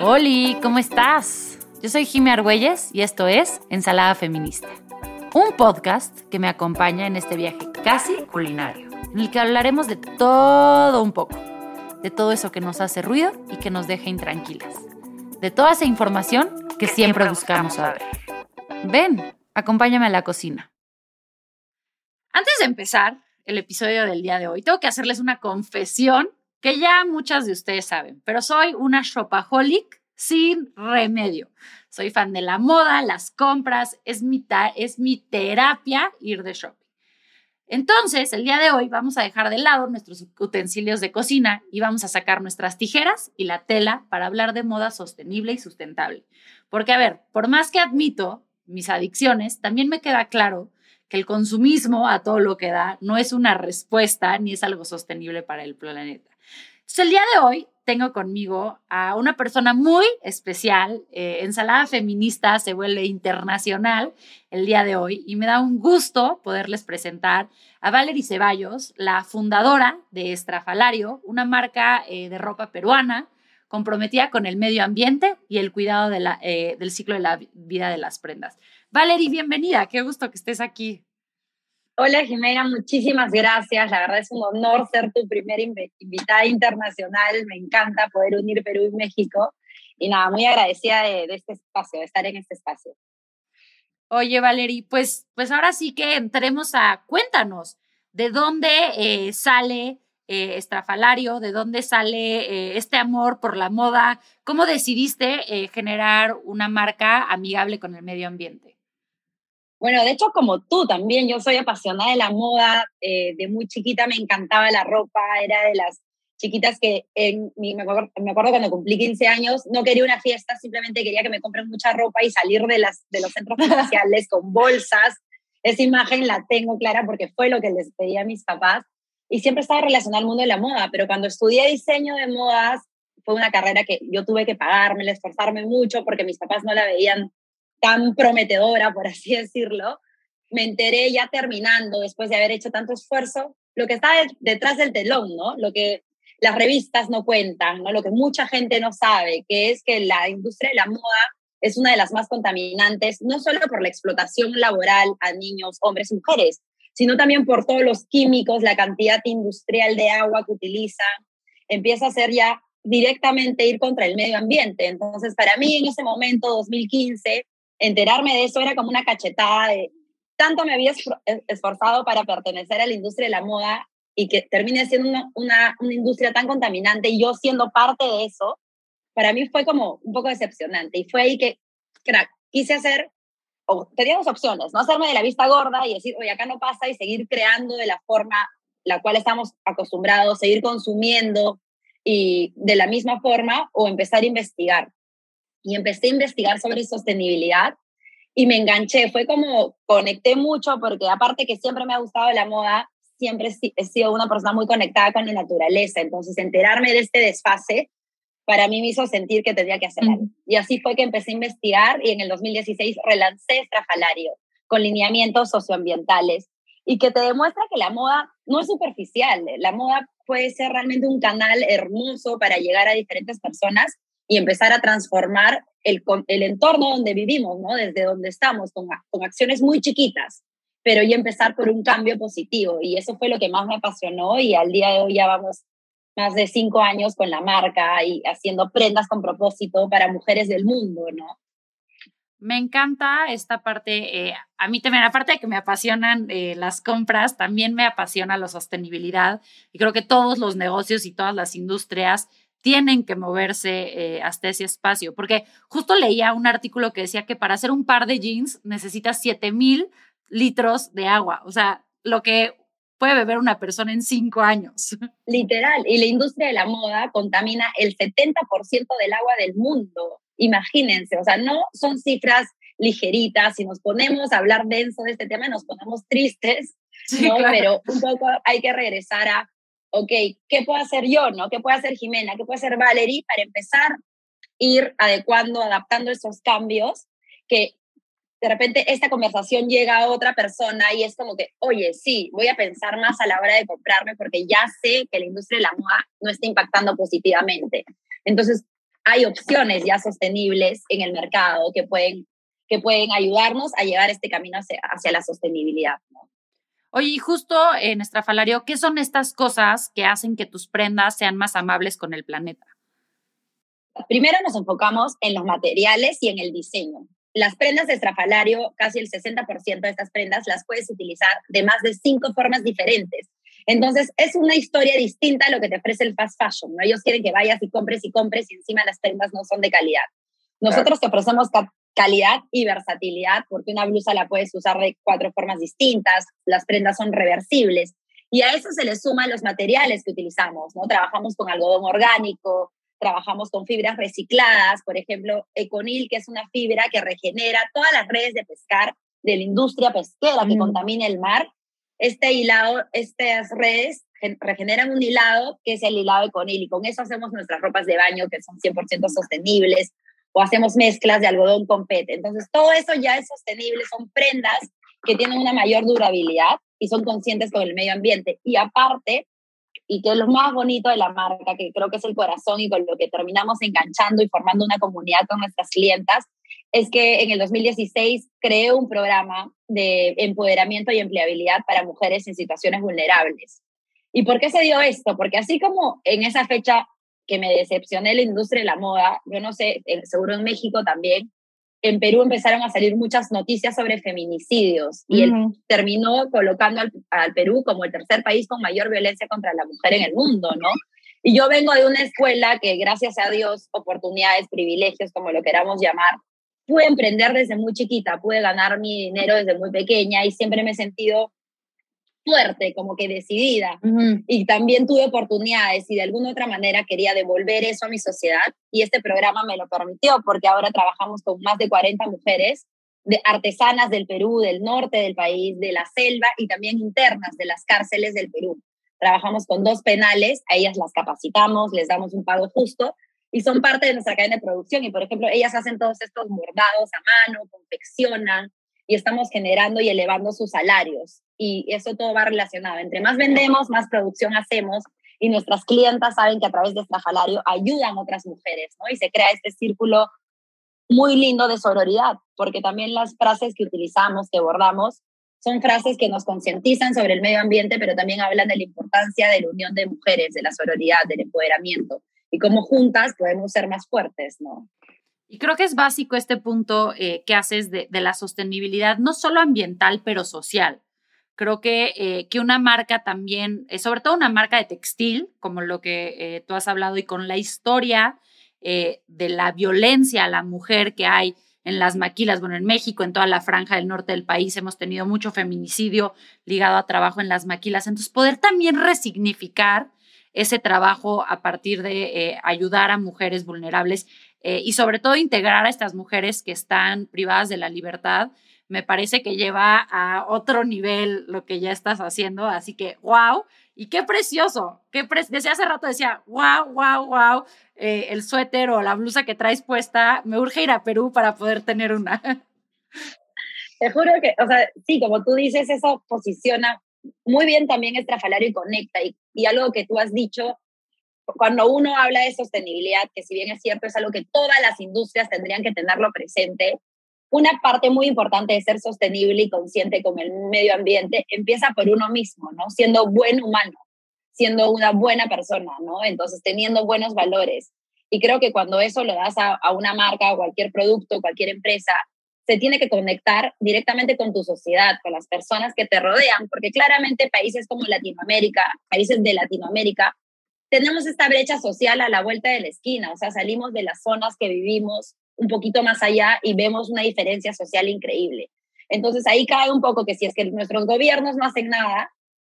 Hola, ¿cómo estás? Yo soy Jimmy Argüelles y esto es Ensalada Feminista, un podcast que me acompaña en este viaje casi culinario, en el que hablaremos de todo un poco, de todo eso que nos hace ruido y que nos deja intranquilas, de toda esa información que, siempre, buscamos saber. Ven, acompáñame a la cocina. Antes de empezar el episodio del día de hoy, tengo que hacerles una confesión que ya muchas de ustedes saben, pero soy una shopaholic sin remedio. Soy fan de la moda, las compras, es mi, es mi terapia ir de shopping. Entonces, el día de hoy vamos a dejar de lado nuestros utensilios de cocina y vamos a sacar nuestras tijeras y la tela para hablar de moda sostenible y sustentable. Porque, a ver, por más que admito mis adicciones, también me queda claro que el consumismo a todo lo que da no es una respuesta ni es algo sostenible para el planeta. Entonces, el día de hoy tengo conmigo a una persona muy especial. Eh, Ensalada Feminista se vuelve internacional el día de hoy y me da un gusto poderles presentar a Valerie Ceballos, la fundadora de Estrafalario, una marca eh, de ropa peruana comprometida con el medio ambiente y el cuidado eh, del ciclo de la vida de las prendas. Valerie, bienvenida, qué gusto que estés aquí. Hola Jimena, muchísimas gracias. La verdad es un honor ser tu primera invitada internacional. Me encanta poder unir Perú y México. Y nada, muy agradecida de, este espacio, de estar en este espacio. Oye, Valerie, pues, pues ahora sí que entremos a, cuéntanos, ¿de dónde eh, sale eh, Estrafalario? ¿De dónde sale eh, este amor por la moda? ¿Cómo decidiste generar una marca amigable con el medio ambiente? Bueno, de hecho, como tú también, yo soy apasionada de la moda. Eh, de muy chiquita me encantaba la ropa, era de las chiquitas que en, me, acuerdo, me, acuerdo, cuando cumplí 15 años, no quería una fiesta, simplemente quería que me compren mucha ropa y salir de, las, de los centros comerciales con bolsas. Esa imagen la tengo clara porque fue lo que les pedí a mis papás y siempre estaba relacionada al mundo de la moda, pero cuando estudié diseño de modas, fue una carrera que yo tuve que pagarme, esforzarme mucho porque mis papás no la veían tan prometedora, por así decirlo, me enteré ya terminando, después de haber hecho tanto esfuerzo, lo que está detrás del telón, ¿no? Lo que las revistas no cuentan, ¿no? Lo que mucha gente no sabe, que es que la industria de la moda es una de las más contaminantes, no solo por la explotación laboral a niños, hombres y mujeres, sino también por todos los químicos, la cantidad industrial de agua que utilizan. Empieza a ser ya directamente ir contra el medio ambiente. Entonces, para mí en ese momento, 2015, enterarme de eso era como una cachetada de tanto me había esforzado para pertenecer a la industria de la moda y que termine siendo una, una, una, industria tan contaminante y yo siendo parte de eso, para mí fue como un poco decepcionante. Y fue ahí que, crack, quise hacer, o tenía dos opciones, no hacerme de la vista gorda y decir, oye, acá no pasa y seguir creando de la forma la cual estamos acostumbrados, seguir consumiendo y de la misma forma o empezar a investigar y empecé a investigar sobre sostenibilidad y me enganché. Fue como conecté mucho porque aparte que siempre me ha gustado la moda, siempre he sido una persona muy conectada con la naturaleza. Entonces, enterarme de este desfase para mí me hizo sentir que tenía que hacer algo. Y así fue que empecé a investigar y en el 2016 relancé Estrafalario con lineamientos socioambientales y que te demuestra que la moda no es superficial. La moda puede ser realmente un canal hermoso para llegar a diferentes personas y empezar a transformar el, el entorno donde vivimos, ¿no? Desde donde estamos, con, con acciones muy chiquitas, pero ya empezar por un cambio positivo. Y eso fue lo que más me apasionó y al día de hoy ya vamos más de cinco años con la marca y haciendo prendas con propósito para mujeres del mundo, ¿no? Me encanta esta parte, eh, a mí también, aparte de que me apasionan eh, las compras, también me apasiona la sostenibilidad y creo que todos los negocios y todas las industrias tienen que moverse eh, hasta ese espacio, porque justo leía un artículo que decía que para hacer un par de jeans necesitas 7000 litros de agua, o sea, lo que puede beber una persona en cinco años. Literal, y la industria de la moda contamina el 70% del agua del mundo. Imagínense, o sea, no son cifras ligeritas, si nos ponemos a hablar denso de este tema nos ponemos tristes, ¿no? pero un poco hay que regresar a ok, ¿qué puedo hacer yo, no? ¿Qué puede hacer Jimena? ¿Qué puede hacer Valerie para empezar a ir adecuando, adaptando esos cambios que de repente esta conversación llega a otra persona y es como que, oye, sí, voy a pensar más a la hora de comprarme porque ya sé que la industria de la moda no está impactando positivamente. Entonces, hay opciones ya sostenibles en el mercado que pueden, que pueden ayudarnos a llevar este camino hacia, hacia la sostenibilidad. Oye, justo en Estrafalario, ¿qué son estas cosas que hacen que tus prendas sean más amables con el planeta? Primero nos enfocamos en los materiales y en el diseño. Las prendas de estrafalario, casi el 60% de estas prendas las puedes utilizar de más de cinco formas diferentes. Entonces, es una historia distinta a lo que te ofrece el fast fashion. ¿no? Ellos quieren que vayas y compres y compres y encima las prendas no son de calidad. Nosotros te ofrecemos calidad y versatilidad porque una blusa la puedes usar de cuatro formas distintas, las prendas son reversibles y a eso se le suman los materiales que utilizamos, ¿no? Trabajamos con algodón orgánico, trabajamos con fibras recicladas, por ejemplo, Econil, que es una fibra que regenera todas las redes de pescar de la industria pesquera que contamina el mar. Este hilado, estas redes regeneran un hilado que es el hilado Econil y con eso hacemos nuestras ropas de baño que son 100% sostenibles o hacemos mezclas de algodón con PET. Entonces, todo eso ya es sostenible, son prendas que tienen una mayor durabilidad y son conscientes con el medio ambiente. Y aparte, y que es lo más bonito de la marca, que creo que es el corazón y con lo que terminamos enganchando y formando una comunidad con nuestras clientas, es que en el 2016 creé un programa de empoderamiento y empleabilidad para mujeres en situaciones vulnerables. ¿Y por qué se dio esto? Porque así como en esa fecha que me decepcioné la industria de la moda, yo no sé, seguro en México también, en Perú empezaron a salir muchas noticias sobre feminicidios y él terminó colocando al, Perú como el tercer país con mayor violencia contra la mujer en el mundo, ¿no? Y yo vengo de una escuela que, gracias a Dios, oportunidades, privilegios, como lo queramos llamar, pude emprender desde muy chiquita, pude ganar mi dinero desde muy pequeña y siempre me he sentido fuerte, como que decidida. Y también tuve oportunidades y de alguna otra manera quería devolver eso a mi sociedad y este programa me lo permitió porque ahora trabajamos con más de 40 mujeres de artesanas del Perú, del norte del país, de la selva y también internas de las cárceles del Perú. Trabajamos con dos penales, a ellas las capacitamos, les damos un pago justo y son parte de nuestra cadena de producción. Y por ejemplo, ellas hacen todos estos bordados a mano, confeccionan, y estamos generando y elevando sus salarios. Y eso todo va relacionado. Entre más vendemos, más producción hacemos y nuestras clientas saben que a través de Estrafalario ayudan otras mujeres, ¿no? Y se crea este círculo muy lindo de sororidad, porque también las frases que utilizamos, que bordamos, son frases que nos concientizan sobre el medio ambiente, pero también hablan de la importancia de la unión de mujeres, de la sororidad, del empoderamiento y cómo juntas podemos ser más fuertes, ¿no? Y creo que es básico este punto eh, que haces de, la sostenibilidad, no solo ambiental, pero social. Creo que, eh, que una marca también, eh, sobre todo una marca de textil, como lo que tú has hablado, y con la historia de la violencia a la mujer que hay en las maquilas, bueno, en México, en toda la franja del norte del país, hemos tenido mucho feminicidio ligado a trabajo en las maquilas. Entonces, poder también resignificar ese trabajo a partir de ayudar a mujeres vulnerables eh, y sobre todo integrar a estas mujeres que están privadas de la libertad, me parece que lleva a otro nivel lo que ya estás haciendo. Así que, wow, y qué precioso. Qué Desde hace rato decía, wow, wow, wow, eh, el suéter o la blusa que traes puesta, me urge ir a Perú para poder tener una. Te juro que, o sea, sí, como tú dices, eso posiciona muy bien también estrafalario y conecta. Y, y algo que tú has dicho cuando uno habla de sostenibilidad, que si bien es cierto, es algo que todas las industrias tendrían que tenerlo presente, una parte muy importante de ser sostenible y consciente con el medio ambiente empieza por uno mismo, ¿no? Siendo buen humano, siendo una buena persona, ¿no? Entonces, teniendo buenos valores. Y creo que cuando eso lo das a, a una marca, o cualquier producto, cualquier empresa, se tiene que conectar directamente con tu sociedad, con las personas que te rodean, porque claramente países como Latinoamérica, países de Latinoamérica, tenemos esta brecha social a la vuelta de la esquina, o sea, salimos de las zonas que vivimos un poquito más allá y vemos una diferencia social increíble. Entonces ahí cae un poco que si es que nuestros gobiernos no hacen nada,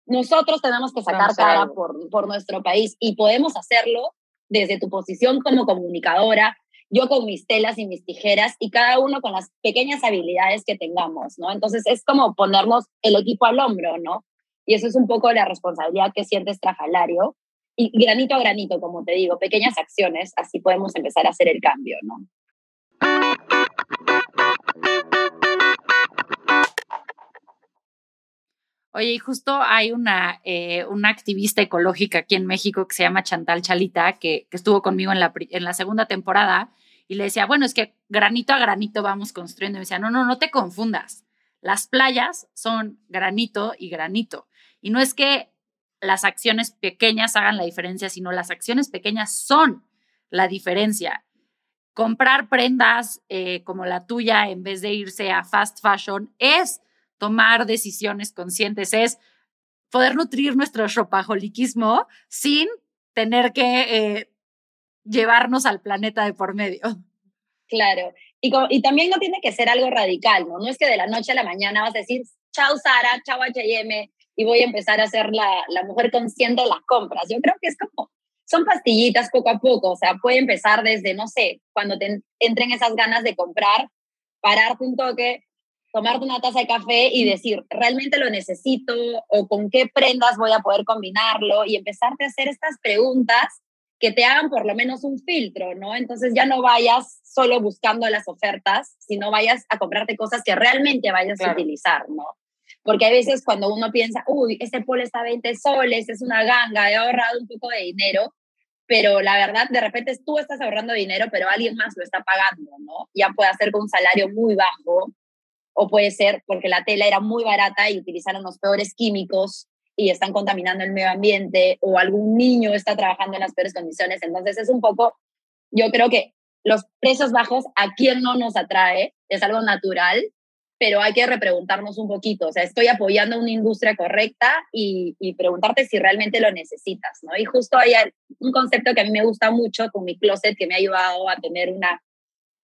nosotros tenemos que sacar cara por, por nuestro país y podemos hacerlo desde tu posición como comunicadora, yo con mis telas y mis tijeras y cada uno con las pequeñas habilidades que tengamos, ¿no? Entonces es como ponernos el equipo al hombro, ¿no? Y eso es un poco la responsabilidad que siente Estrafalario y granito a granito, como te digo, pequeñas acciones, así podemos empezar a hacer el cambio, ¿no? Oye, y justo hay una, eh, una activista ecológica aquí en México que se llama Chantal Chalita, que, estuvo conmigo en la, en la segunda temporada, y le decía, bueno, es que granito a granito vamos construyendo. Y me decía, no, no, no te confundas. Las playas son granito y granito. Y no es que las acciones pequeñas hagan la diferencia, sino las acciones pequeñas son la diferencia. Comprar prendas eh, como la tuya en vez de irse a fast fashion es tomar decisiones conscientes, es poder nutrir nuestro shopaholiquismo sin tener que eh, llevarnos al planeta de por medio. Claro, y, y, también no tiene que ser algo radical, ¿no? No es que de la noche a la mañana vas a decir, chao Sara, chao H&M, y voy a empezar a ser la, la mujer consciente de las compras. Yo creo que es como, son pastillitas poco a poco, o sea, puede empezar desde, no sé, cuando te entren esas ganas de comprar, pararte un toque, tomarte una taza de café y decir, ¿realmente lo necesito? ¿O con qué prendas voy a poder combinarlo? Y empezarte a hacer estas preguntas que te hagan por lo menos un filtro, ¿no? Entonces ya no vayas solo buscando las ofertas, sino vayas a comprarte cosas que realmente vayas a utilizar, ¿no? Porque hay veces cuando uno piensa, uy, este polo está a 20 soles, es una ganga, he ahorrado un poco de dinero, pero la verdad, de repente tú estás ahorrando dinero, pero alguien más lo está pagando, ¿no? Ya puede hacer con un salario muy bajo o puede ser porque la tela era muy barata y utilizaron los peores químicos y están contaminando el medio ambiente, o algún niño está trabajando en las peores condiciones. Entonces es un poco, yo creo que los precios bajos a quién no nos atrae, es algo natural, pero hay que repreguntarnos un poquito, o sea, estoy apoyando una industria correcta y, y, preguntarte si realmente lo necesitas, ¿no? Y justo hay un concepto que a mí me gusta mucho con mi closet que me ha ayudado a tener una,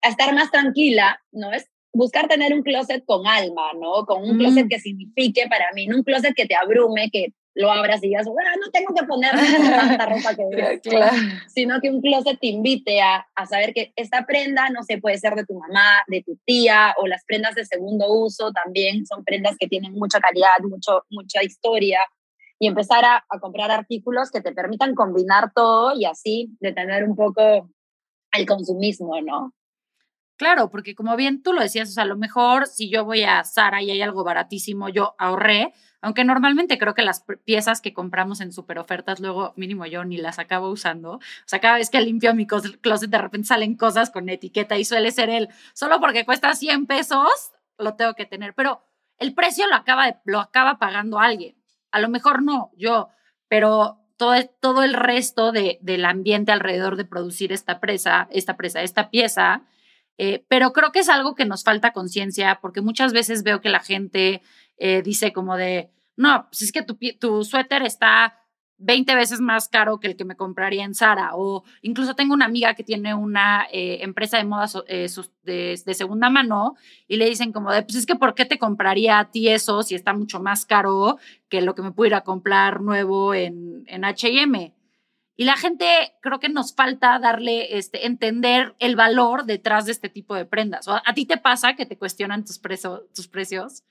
a estar más tranquila, ¿no? Es buscar tener un closet con alma, ¿no? Con un closet mm. que signifique para mí, no un closet que te abrume, que lo abras y digas, bueno, no tengo que poner tanta ropa que claro. sino que un closet te invite a, a, saber que esta prenda, no sé, puede ser de tu mamá, de tu tía, o las prendas de segundo uso también son prendas que tienen mucha calidad, mucho, mucha historia, y empezar a, a comprar artículos que te permitan combinar todo y así detener un poco el consumismo, ¿no? Claro, porque como bien tú lo decías, o sea, a lo mejor si yo voy a Sara y hay algo baratísimo, yo ahorré, aunque normalmente creo que las piezas que compramos en super ofertas, luego mínimo yo ni las acabo usando. O sea, cada vez que limpio mi closet, de repente salen cosas con etiqueta y suele ser el, solo porque cuesta 100 pesos, lo tengo que tener. Pero el precio lo acaba, lo acaba pagando alguien. A lo mejor no, yo, pero todo, todo el resto de, del ambiente alrededor de producir esta presa, esta presa, esta pieza, eh, pero creo que es algo que nos falta conciencia porque muchas veces veo que la gente eh, dice como de, no, pues es que tu, tu suéter está 20 veces más caro que el que me compraría en Zara. O incluso tengo una amiga que tiene una eh, empresa de moda de, segunda mano y le dicen como de, pues es que ¿por qué te compraría a ti eso si está mucho más caro que lo que me pudiera comprar nuevo en, en H&M? Y la gente creo que nos falta darle, este, entender el valor detrás de este tipo de prendas. ¿O a ti te pasa que te cuestionan tus, precios?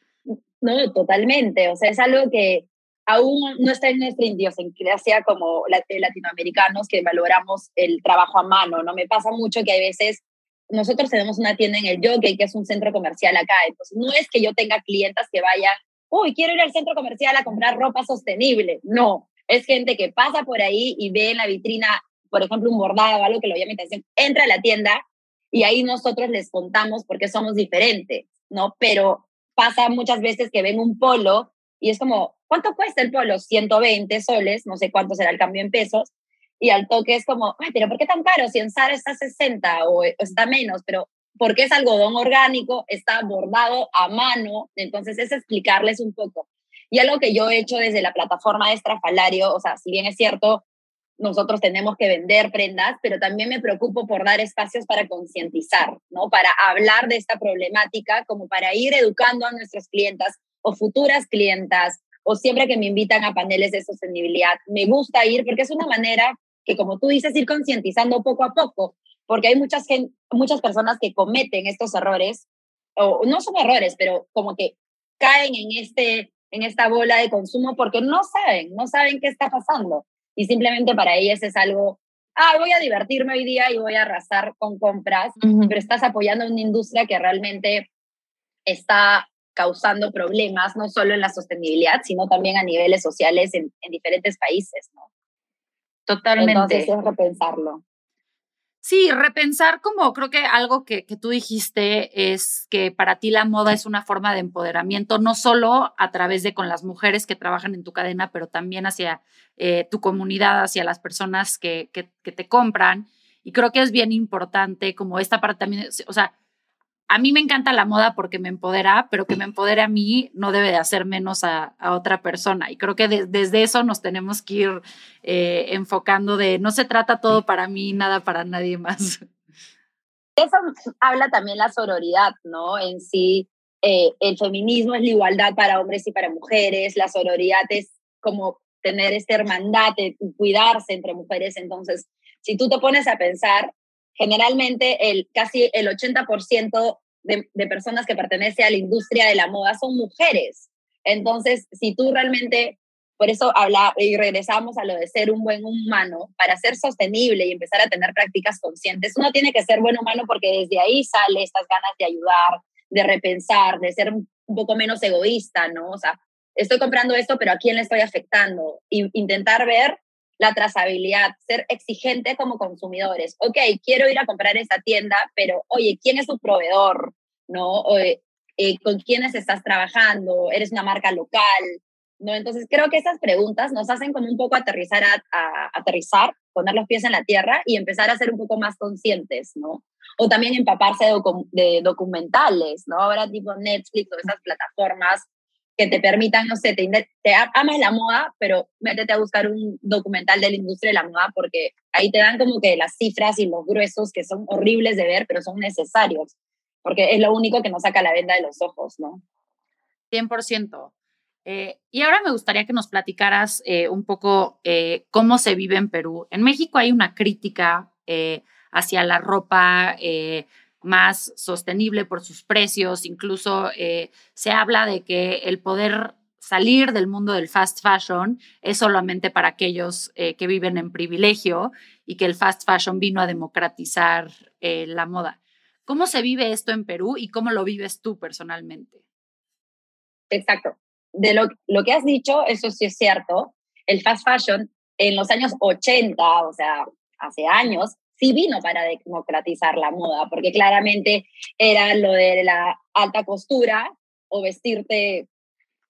No, totalmente. O sea, es algo que aún no está en nuestra idiosincrasia como latinoamericanos que valoramos el trabajo a mano. No me pasa mucho que a veces nosotros tenemos una tienda en el Jockey, que es un centro comercial acá. Entonces, no es que yo tenga clientas que vayan, uy, quiero ir al centro comercial a comprar ropa sostenible. No, es gente que pasa por ahí y ve en la vitrina, por ejemplo, un bordado o algo que lo llama atención, entra a la tienda y ahí nosotros les contamos por qué somos diferentes, ¿no? Pero pasa muchas veces que ven un polo y es como, ¿cuánto cuesta el polo? 120 soles, no sé cuánto será el cambio en pesos, y al toque es como, ay, pero ¿por qué tan caro? Si en Zara está 60 o está menos, pero porque es algodón orgánico, está bordado a mano, entonces es explicarles un poco. Y algo que yo he hecho desde la plataforma de Estrafalario, o sea, si bien es cierto, nosotros tenemos que vender prendas, pero también me preocupo por dar espacios para concientizar, ¿no? Para hablar de esta problemática, como para ir educando a nuestras clientas o futuras clientas, o siempre que me invitan a paneles de sostenibilidad. Me gusta ir porque es una manera que, como tú dices, ir concientizando poco a poco, porque hay muchas, muchas personas que cometen estos errores, o no son errores, pero como que caen en este en esta bola de consumo porque no saben, no saben qué está pasando. Y simplemente para ellas es algo, ah, voy a divertirme hoy día y voy a arrasar con compras, pero estás apoyando una industria que realmente está causando problemas, no solo en la sostenibilidad, sino también a niveles sociales en, en diferentes países, ¿no? Totalmente. Entonces es repensarlo. Sí, repensar como creo que algo que, que, tú dijiste es que para ti la moda es una forma de empoderamiento, no solo a través de con las mujeres que trabajan en tu cadena, pero también hacia eh, tu comunidad, hacia las personas que, que, que te compran. Y creo que es bien importante como esta parte también, o sea, a mí me encanta la moda porque me empodera, pero que me empodere a mí no debe de hacer menos a, otra persona. Y creo que desde eso nos tenemos que ir eh, enfocando de no se trata todo para mí, nada para nadie más. Eso habla también la sororidad, ¿no? En sí, eh, el feminismo es la igualdad para hombres y para mujeres, la sororidad es como tener esta hermandad y cuidarse entre mujeres. Entonces, si tú te pones a pensar, generalmente el, casi el 80% de, de personas que pertenecen a la industria de la moda son mujeres. Entonces, si tú realmente, por eso habla, y regresamos a lo de ser un buen humano, para ser sostenible y empezar a tener prácticas conscientes, uno tiene que ser buen humano porque desde ahí sale estas ganas de ayudar, de repensar, de ser un poco menos egoísta, ¿no? O sea, estoy comprando esto, pero ¿a quién le estoy afectando? Intentar ver la trazabilidad, ser exigente como consumidores. Ok, quiero ir a comprar esa tienda, pero oye, ¿quién es tu proveedor? ¿No? eh, ¿Con quiénes estás trabajando? ¿Eres una marca local? ¿No? Entonces creo que esas preguntas nos hacen como un poco aterrizar, a, aterrizar, poner los pies en la tierra y empezar a ser un poco más conscientes, ¿no? O también empaparse de, de documentales, ¿no? Ahora tipo Netflix o esas plataformas que te permitan, no sé, te, te amas la moda, pero métete a buscar un documental de la industria de la moda porque ahí te dan como que las cifras y los gruesos que son horribles de ver, pero son necesarios, porque es lo único que nos saca la venda de los ojos, ¿no? 100%. Eh, y ahora me gustaría que nos platicaras eh, un poco eh, cómo se vive en Perú. En México hay una crítica eh, hacia la ropa más sostenible por sus precios. Incluso eh, se habla de que el poder salir del mundo del fast fashion es solamente para aquellos eh, que viven en privilegio y que el fast fashion vino a democratizar eh, la moda. ¿Cómo se vive esto en Perú y cómo lo vives tú personalmente? Exacto. De lo, lo que has dicho, eso sí es cierto. El fast fashion en los años 80, o sea, hace años, sí vino para democratizar la moda, porque claramente era lo de la alta costura o vestirte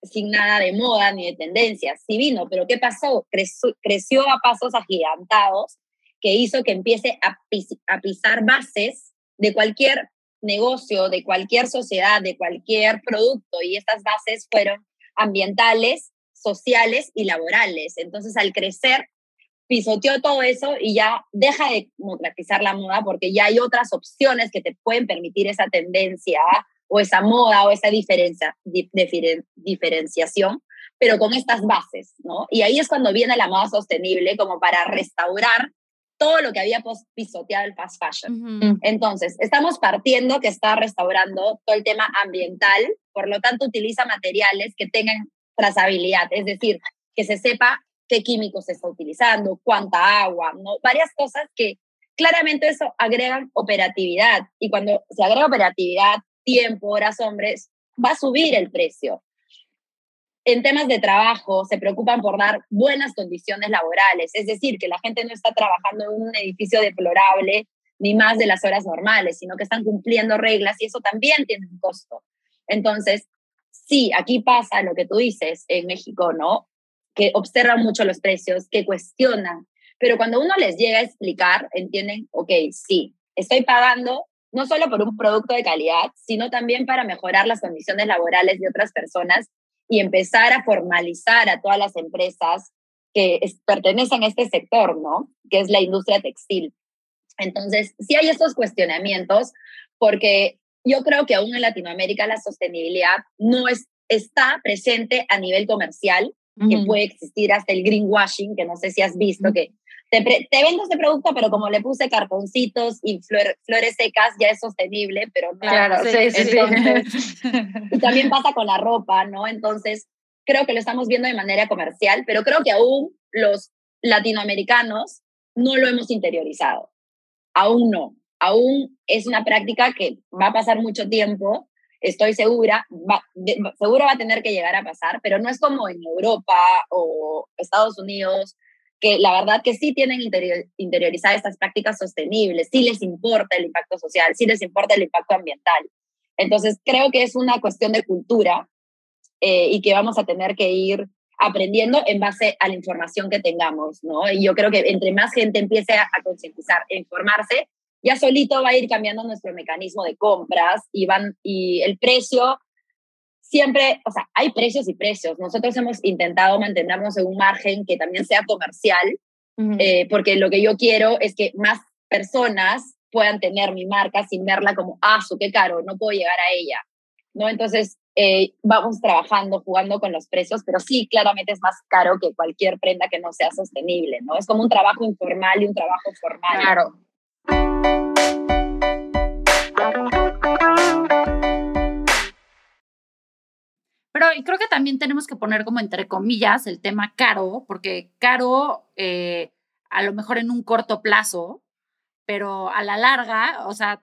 sin nada de moda ni de tendencias. Sí vino, pero ¿qué pasó? Creció, a pasos agigantados que hizo que empiece a, a pisar bases de cualquier negocio, de cualquier sociedad, de cualquier producto, y estas bases fueron ambientales, sociales y laborales. Entonces, al crecer, pisoteó todo eso y ya deja de democratizar la moda porque ya hay otras opciones que te pueden permitir esa tendencia o esa moda o esa diferencia, diferenciación, pero con estas bases, ¿no? Y ahí es cuando viene la moda sostenible como para restaurar todo lo que había pisoteado el fast fashion. Entonces, estamos partiendo que está restaurando todo el tema ambiental, por lo tanto utiliza materiales que tengan trazabilidad, es decir, que se sepa qué químicos se está utilizando, cuánta agua, ¿no? Varias cosas que claramente eso agregan operatividad y cuando se agrega operatividad, tiempo, horas, hombres, va a subir el precio. En temas de trabajo se preocupan por dar buenas condiciones laborales, es decir, que la gente no está trabajando en un edificio deplorable ni más de las horas normales, sino que están cumpliendo reglas y eso también tiene un costo. Entonces, sí, aquí pasa lo que tú dices en México, ¿no? Que observan mucho los precios, que cuestionan, pero cuando uno les llega a explicar, entienden, ok, sí, estoy pagando no solo por un producto de calidad, sino también para mejorar las condiciones laborales de otras personas y empezar a formalizar a todas las empresas que pertenecen a este sector, ¿no? Que es la industria textil. Entonces, sí hay estos cuestionamientos porque yo creo que aún en Latinoamérica la sostenibilidad no es, está presente a nivel comercial, que puede existir hasta el greenwashing, que no sé si has visto, que te, te, vendo este producto, pero como le puse cartoncitos y flores secas, ya es sostenible, pero no. Claro, sí, sí, Y también pasa con la ropa, ¿no? Entonces, creo que lo estamos viendo de manera comercial, pero creo que aún los latinoamericanos no lo hemos interiorizado. Aún no. Aún es una práctica que va a pasar mucho tiempo estoy segura, va, seguro va a tener que llegar a pasar, pero no es como en Europa o Estados Unidos, que la verdad que sí tienen interior, interiorizar estas prácticas sostenibles, sí les importa el impacto social, sí les importa el impacto ambiental. Entonces, creo que es una cuestión de cultura eh, y que vamos a tener que ir aprendiendo en base a la información que tengamos, ¿no? Y yo creo que entre más gente empiece a, a concientizar, a informarse, ya solito va a ir cambiando nuestro mecanismo de compras y, van, y el precio siempre, o sea, hay precios y precios. Nosotros hemos intentado mantenernos en un margen que también sea comercial, eh, porque lo que yo quiero es que más personas puedan tener mi marca sin verla como, ah, su qué caro, no puedo llegar a ella. ¿No? Entonces, eh, vamos trabajando, jugando con los precios, pero sí, claramente es más caro que cualquier prenda que no sea sostenible, ¿no? Es como un trabajo informal y un trabajo formal. Claro. Pero creo que también tenemos que poner como entre comillas el tema caro, porque caro eh, a lo mejor en un corto plazo, pero a la larga, o sea,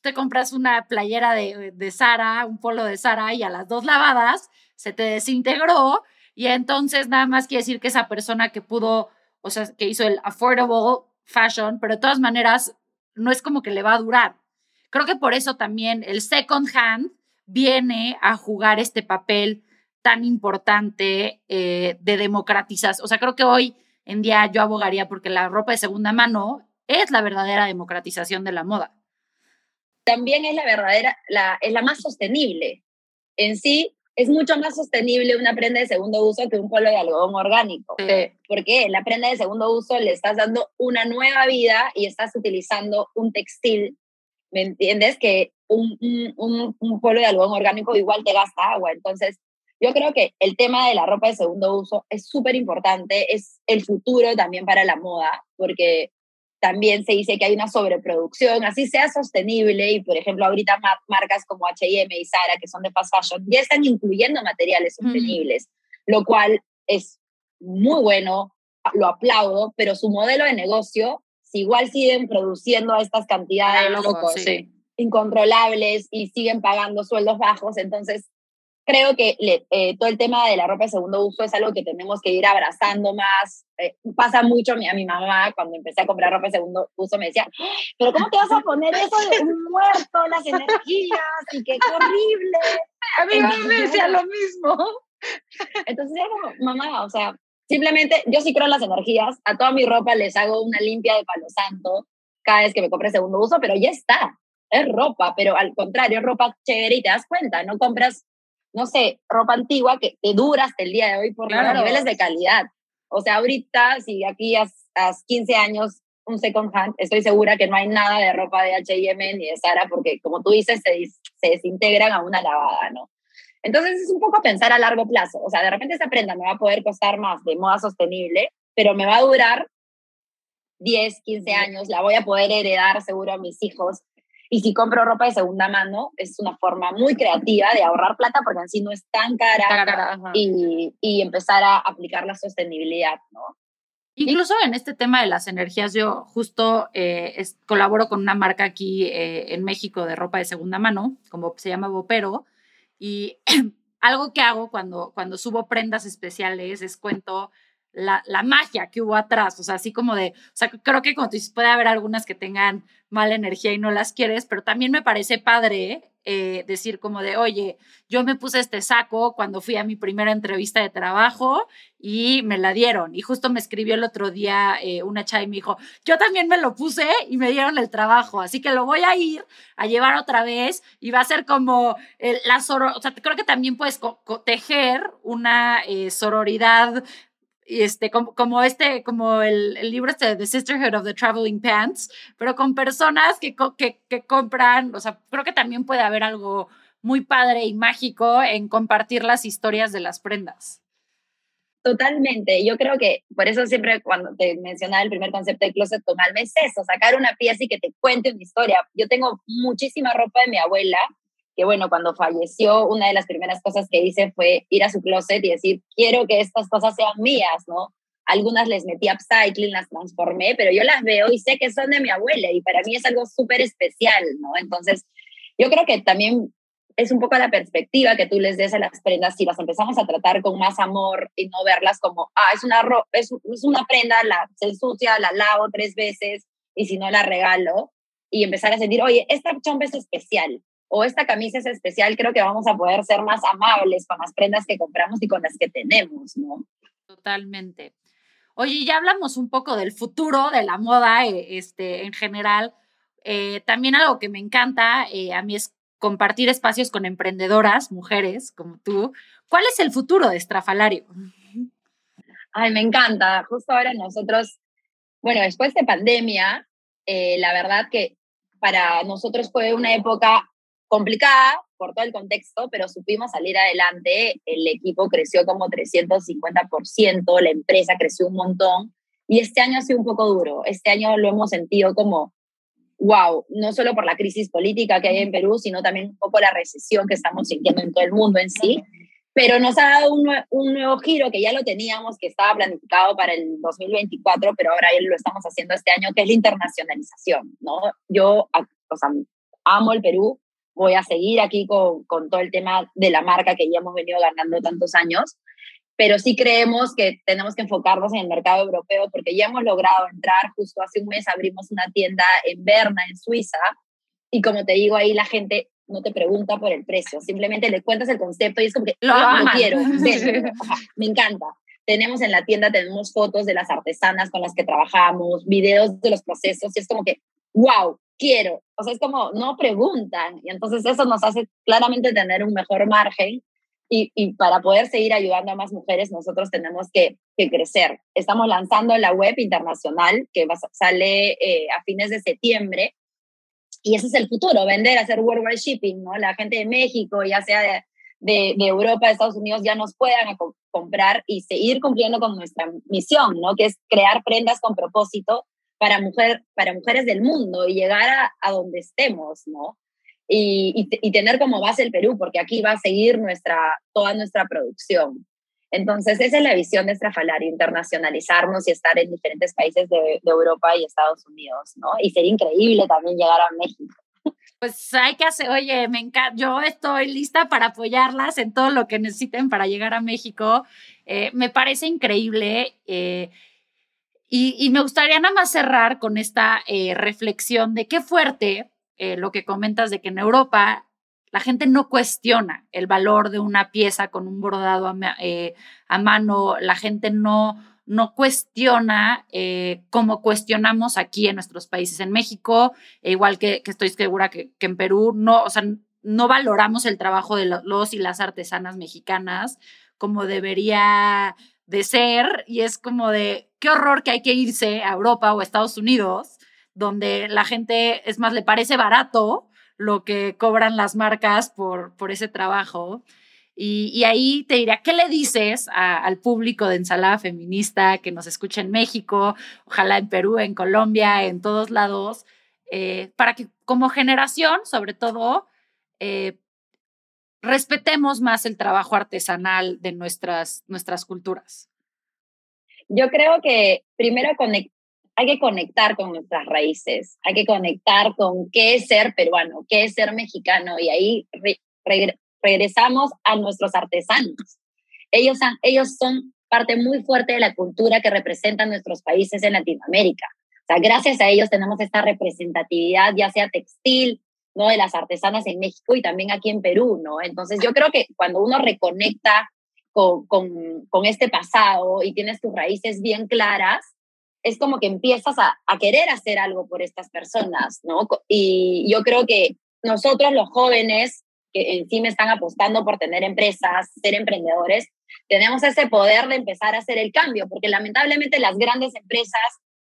te compras una playera de, de Sara, un polo de Sara y a las dos lavadas se te desintegró y entonces nada más quiere decir que esa persona que pudo, o sea, que hizo el affordable fashion, pero de todas maneras no es como que le va a durar. Creo que por eso también el second hand viene a jugar este papel tan importante eh, de democratización. O sea, creo que hoy en día yo abogaría porque la ropa de segunda mano es la verdadera democratización de la moda. También es la verdadera, la, es la más sostenible. En sí, es mucho más sostenible una prenda de segundo uso que un polo de algodón orgánico. Porque la prenda de segundo uso le estás dando una nueva vida y estás utilizando un textil, ¿me entiendes? Que un, un, un, polo de algodón orgánico igual te gasta agua. Entonces, yo creo que el tema de la ropa de segundo uso es súper importante, es el futuro también para la moda, porque también se dice que hay una sobreproducción, así sea sostenible, y por ejemplo ahorita marcas como H&M y Zara, que son de fast fashion, ya están incluyendo materiales sostenibles, lo cual es muy bueno, lo aplaudo, pero su modelo de negocio, igual siguen produciendo estas cantidades locos, incontrolables y siguen pagando sueldos bajos, entonces creo que eh, todo el tema de la ropa de segundo uso es algo que tenemos que ir abrazando más. Eh, pasa mucho a mi, a mamá cuando empecé a comprar ropa de segundo uso, me decía, pero ¿cómo te vas a poner eso de un muerto, las energías y qué horrible? A mí me decía lo mismo. Entonces era como, mamá, o sea, simplemente yo sí creo en las energías, a toda mi ropa les hago una limpia de palo santo cada vez que me compre segundo uso, pero ya está, es ropa, pero al contrario, es ropa chévere y te das cuenta, no compras no sé, ropa antigua que te dura hasta el día de hoy por los niveles de calidad. O sea, ahorita, si aquí a, 15 años un second hand, estoy segura que no hay nada de ropa de H&M ni de Zara porque, como tú dices, se, se desintegran a una lavada, ¿no? Entonces es un poco pensar a largo plazo. O sea, de repente esa prenda me va a poder costar más de moda sostenible, pero me va a durar 10, 15 años, la voy a poder heredar seguro a mis hijos y si compro ropa de segunda mano, es una forma muy creativa de ahorrar plata porque en sí no es tan cara, y, y, empezar a aplicar la sostenibilidad, ¿no? Incluso en este tema de las energías, yo justo eh, colaboro con una marca aquí eh, en México de ropa de segunda mano, como se llama Bopero, y algo que hago cuando, cuando subo prendas especiales es cuento la, la, magia que hubo atrás, o sea, así como de, o sea, creo que como tú dices, puede haber algunas que tengan mala energía y no las quieres, pero también me parece padre eh, decir como de, oye, yo me puse este saco cuando fui a mi primera entrevista de trabajo y me la dieron. Y justo me escribió el otro día eh, una chava y me dijo, yo también me lo puse y me dieron el trabajo, así que lo voy a ir a llevar otra vez y va a ser como la sororidad, o sea, creo que también puedes tejer una eh, sororidad y este, como, como este, como el, el, libro este The Sisterhood of the Traveling Pants, pero con personas que, que, que compran, o sea, creo que también puede haber algo muy padre y mágico en compartir las historias de las prendas. Totalmente. Yo creo que por eso siempre cuando te mencionaba el primer concepto de closet tonal, es eso, sacar una pieza y que te cuente una historia. Yo tengo muchísima ropa de mi abuela que bueno, cuando falleció, una de las primeras cosas que hice fue ir a su closet y decir, quiero que estas cosas sean mías, ¿no? Algunas les metí upcycling, las transformé, pero yo las veo y sé que son de mi abuela y para mí es algo súper especial, ¿no? Entonces, yo creo que también es un poco la perspectiva que tú les des a las prendas si las empezamos a tratar con más amor y no verlas como, ah, es una, es, es una prenda, la, se ensucia, la lavo tres veces y si no la regalo y empezar a sentir, oye, esta chompa es especial o esta camisa es especial, creo que vamos a poder ser más amables con las prendas que compramos y con las que tenemos, ¿no? Totalmente. Oye, ya hablamos un poco del futuro de la moda eh, este, en general. Eh, también algo que me encanta eh, a mí es compartir espacios con emprendedoras, mujeres como tú. ¿Cuál es el futuro de Estrafalario? Ay, me encanta. Justo ahora nosotros, bueno, después de pandemia, la verdad que para nosotros fue una época complicada por todo el contexto, pero supimos salir adelante. El equipo creció como 350%, la empresa creció un montón. Y este año ha sido un poco duro. Este año lo hemos sentido como, wow, no solo por la crisis política que hay en Perú, sino también un poco la recesión que estamos sintiendo en todo el mundo en sí. Pero nos ha dado un, un nuevo giro que ya lo teníamos, que estaba planificado para el 2024, pero ahora lo estamos haciendo este año, que es la internacionalización, ¿no? Yo, o sea, amo el Perú, voy a seguir aquí con, con todo el tema de la marca que ya hemos venido ganando tantos años, pero sí creemos que tenemos que enfocarnos en el mercado europeo porque ya hemos logrado entrar, justo hace un mes abrimos una tienda en Berna, en Suiza, y como te digo, ahí la gente no te pregunta por el precio, simplemente le cuentas el concepto y es como que lo, lo quiero, me encanta. Tenemos en la tienda, tenemos fotos de las artesanas con las que trabajamos, videos de los procesos y es como que, wow, quiero. O sea, es como, no preguntan. Y entonces eso nos hace claramente tener un mejor margen. Y, y para poder seguir ayudando a más mujeres, nosotros tenemos que, que crecer. Estamos lanzando la web internacional que va, sale eh, a fines de septiembre. Y ese es el futuro, vender, hacer worldwide shipping, ¿no? La gente de México, ya sea de, de, Europa, de Estados Unidos, ya nos puedan comprar y seguir cumpliendo con nuestra misión, ¿no? Que es crear prendas con propósito para, mujer, para mujeres del mundo y llegar a, a donde estemos, ¿no? Y, y, tener como base el Perú, porque aquí va a seguir nuestra, toda nuestra producción. Entonces, esa es la visión de Estrafalario, internacionalizarnos y estar en diferentes países de, de, Europa y Estados Unidos, ¿no? Y sería increíble también llegar a México. Pues hay que hacer, oye, me encanta, yo estoy lista para apoyarlas en todo lo que necesiten para llegar a México. Eh, me parece increíble. Eh, y, me gustaría nada más cerrar con esta eh, reflexión de qué fuerte eh, lo que comentas de que en Europa la gente no cuestiona el valor de una pieza con un bordado a, eh, mano, la gente no, no cuestiona como cuestionamos aquí en nuestros países. En México, igual que, estoy segura que, que, en Perú, no, o sea, no valoramos el trabajo de los y las artesanas mexicanas como debería de ser y es como de qué horror que hay que irse a Europa o Estados Unidos, donde la gente, es más, le parece barato lo que cobran las marcas por, por ese trabajo. Y, ahí te diría, ¿qué le dices al público de ensalada feminista que nos escucha en México, ojalá en Perú, en Colombia, en todos lados, eh, para que como generación, sobre todo, eh, respetemos más el trabajo artesanal de nuestras, nuestras culturas? Yo creo que primero hay que conectar con nuestras raíces, hay que conectar con qué es ser peruano, qué es ser mexicano y ahí regresamos a nuestros artesanos. Ellos, ellos son parte muy fuerte de la cultura que representan nuestros países en Latinoamérica. O sea, gracias a ellos tenemos esta representatividad, ya sea textil, ¿no? De las artesanas en México y también aquí en Perú, ¿no? Entonces yo creo que cuando uno reconecta con, con, este pasado y tienes tus raíces bien claras, es como que empiezas a, a, querer hacer algo por estas personas, ¿no? Y yo creo que nosotros los jóvenes que encima están apostando por tener empresas, ser emprendedores, tenemos ese poder de empezar a hacer el cambio, porque lamentablemente las grandes empresas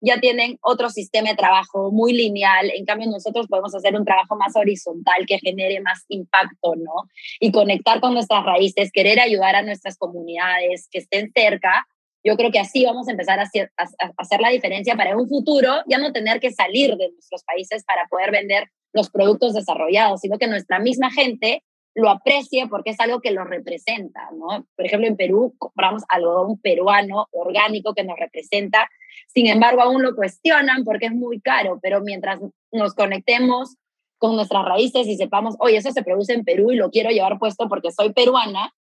ya tienen otro sistema de trabajo muy lineal, en cambio nosotros podemos hacer un trabajo más horizontal que genere más impacto, ¿no? Y conectar con nuestras raíces, querer ayudar a nuestras comunidades que estén cerca. Yo creo que así vamos a empezar a hacer, a hacer la diferencia para un futuro, ya no tener que salir de nuestros países para poder vender los productos desarrollados, sino que nuestra misma gente lo aprecie porque es algo que lo representa, ¿no? Por ejemplo, en Perú compramos algodón peruano orgánico que nos representa, sin embargo, aún lo cuestionan porque es muy caro, pero mientras nos conectemos con nuestras raíces y sepamos, oye, eso se produce en Perú y lo quiero llevar puesto porque soy peruana,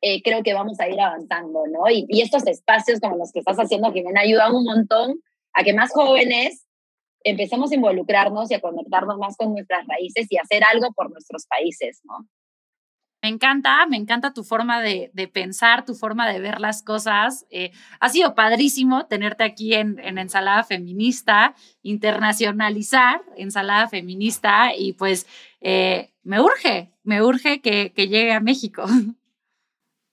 eh, creo que vamos a ir avanzando, ¿no? Y, y, estos espacios como los que estás haciendo, Jimena, ayudan un montón a que más jóvenes empecemos a involucrarnos y a conectarnos más con nuestras raíces y hacer algo por nuestros países, ¿no? Me encanta, me encanta tu forma de, pensar, tu forma de ver las cosas. Eh, ha sido padrísimo tenerte aquí en, Ensalada Feminista, internacionalizar Ensalada Feminista y pues eh, me urge, me urge que, que llegue a México.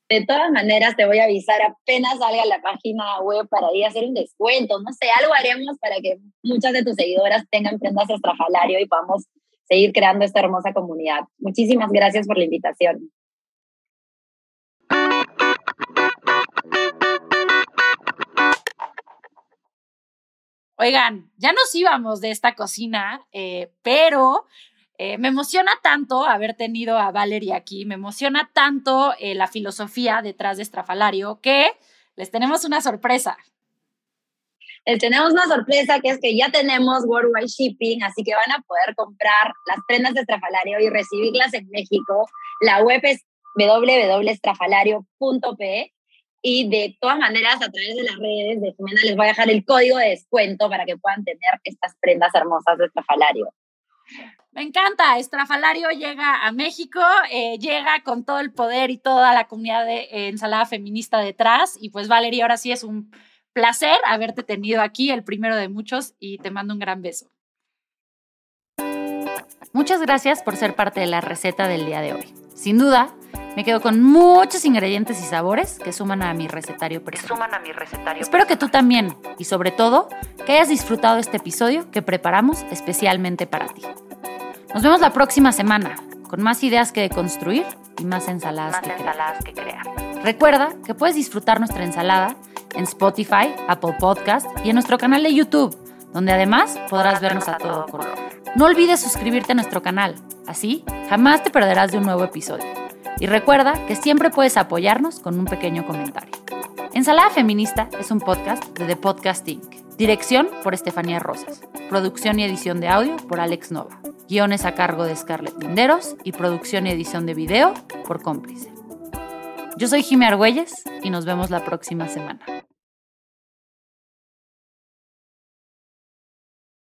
De todas maneras, te voy a avisar apenas salga la página web para ir a hacer un descuento. No sé, algo haremos para que muchas de tus seguidoras tengan prendas estrafalario y podamos seguir creando esta hermosa comunidad. Muchísimas gracias por la invitación. Oigan, ya nos íbamos de esta cocina, eh, pero eh, me emociona tanto haber tenido a Valerie aquí, me emociona tanto eh, la filosofía detrás de Estrafalario que les tenemos una sorpresa. Tenemos una sorpresa que es que ya tenemos Worldwide Shipping, así que van a poder comprar las prendas de Estrafalario y recibirlas en México. La web es www.estrafalario.pe y de todas maneras a través de las redes de Jimena les voy a dejar el código de descuento para que puedan tener estas prendas hermosas de Estrafalario. Me encanta, Estrafalario llega a México, eh, llega con todo el poder y toda la comunidad de ensalada feminista detrás y pues Valeria, ahora sí es un placer haberte tenido aquí, el primero de muchos, y te mando un gran beso. Muchas gracias por ser parte de la receta del día de hoy. Sin duda, me quedo con muchos ingredientes y sabores que suman a mi recetario personal. Suman a mi recetario. Espero que tú también y sobre todo que hayas disfrutado este episodio que preparamos especialmente para ti. Nos vemos la próxima semana con más ideas que construir y más ensaladas, que, ensaladas que crear. Recuerda que puedes disfrutar nuestra ensalada en Spotify, Apple Podcast y en nuestro canal de YouTube, donde además podrás vernos a todo color. No olvides suscribirte a nuestro canal, así jamás te perderás de un nuevo episodio. Y recuerda que siempre puedes apoyarnos con un pequeño comentario. Ensalada Feminista es un podcast de The Podcast Inc. Dirección por Estefanía Rosas. Producción y edición de audio por Alex Nova. Guiones a cargo de Scarlett Linderos y producción y edición de video por Cómplice. Yo soy Jimmy Argüelles y nos vemos la próxima semana.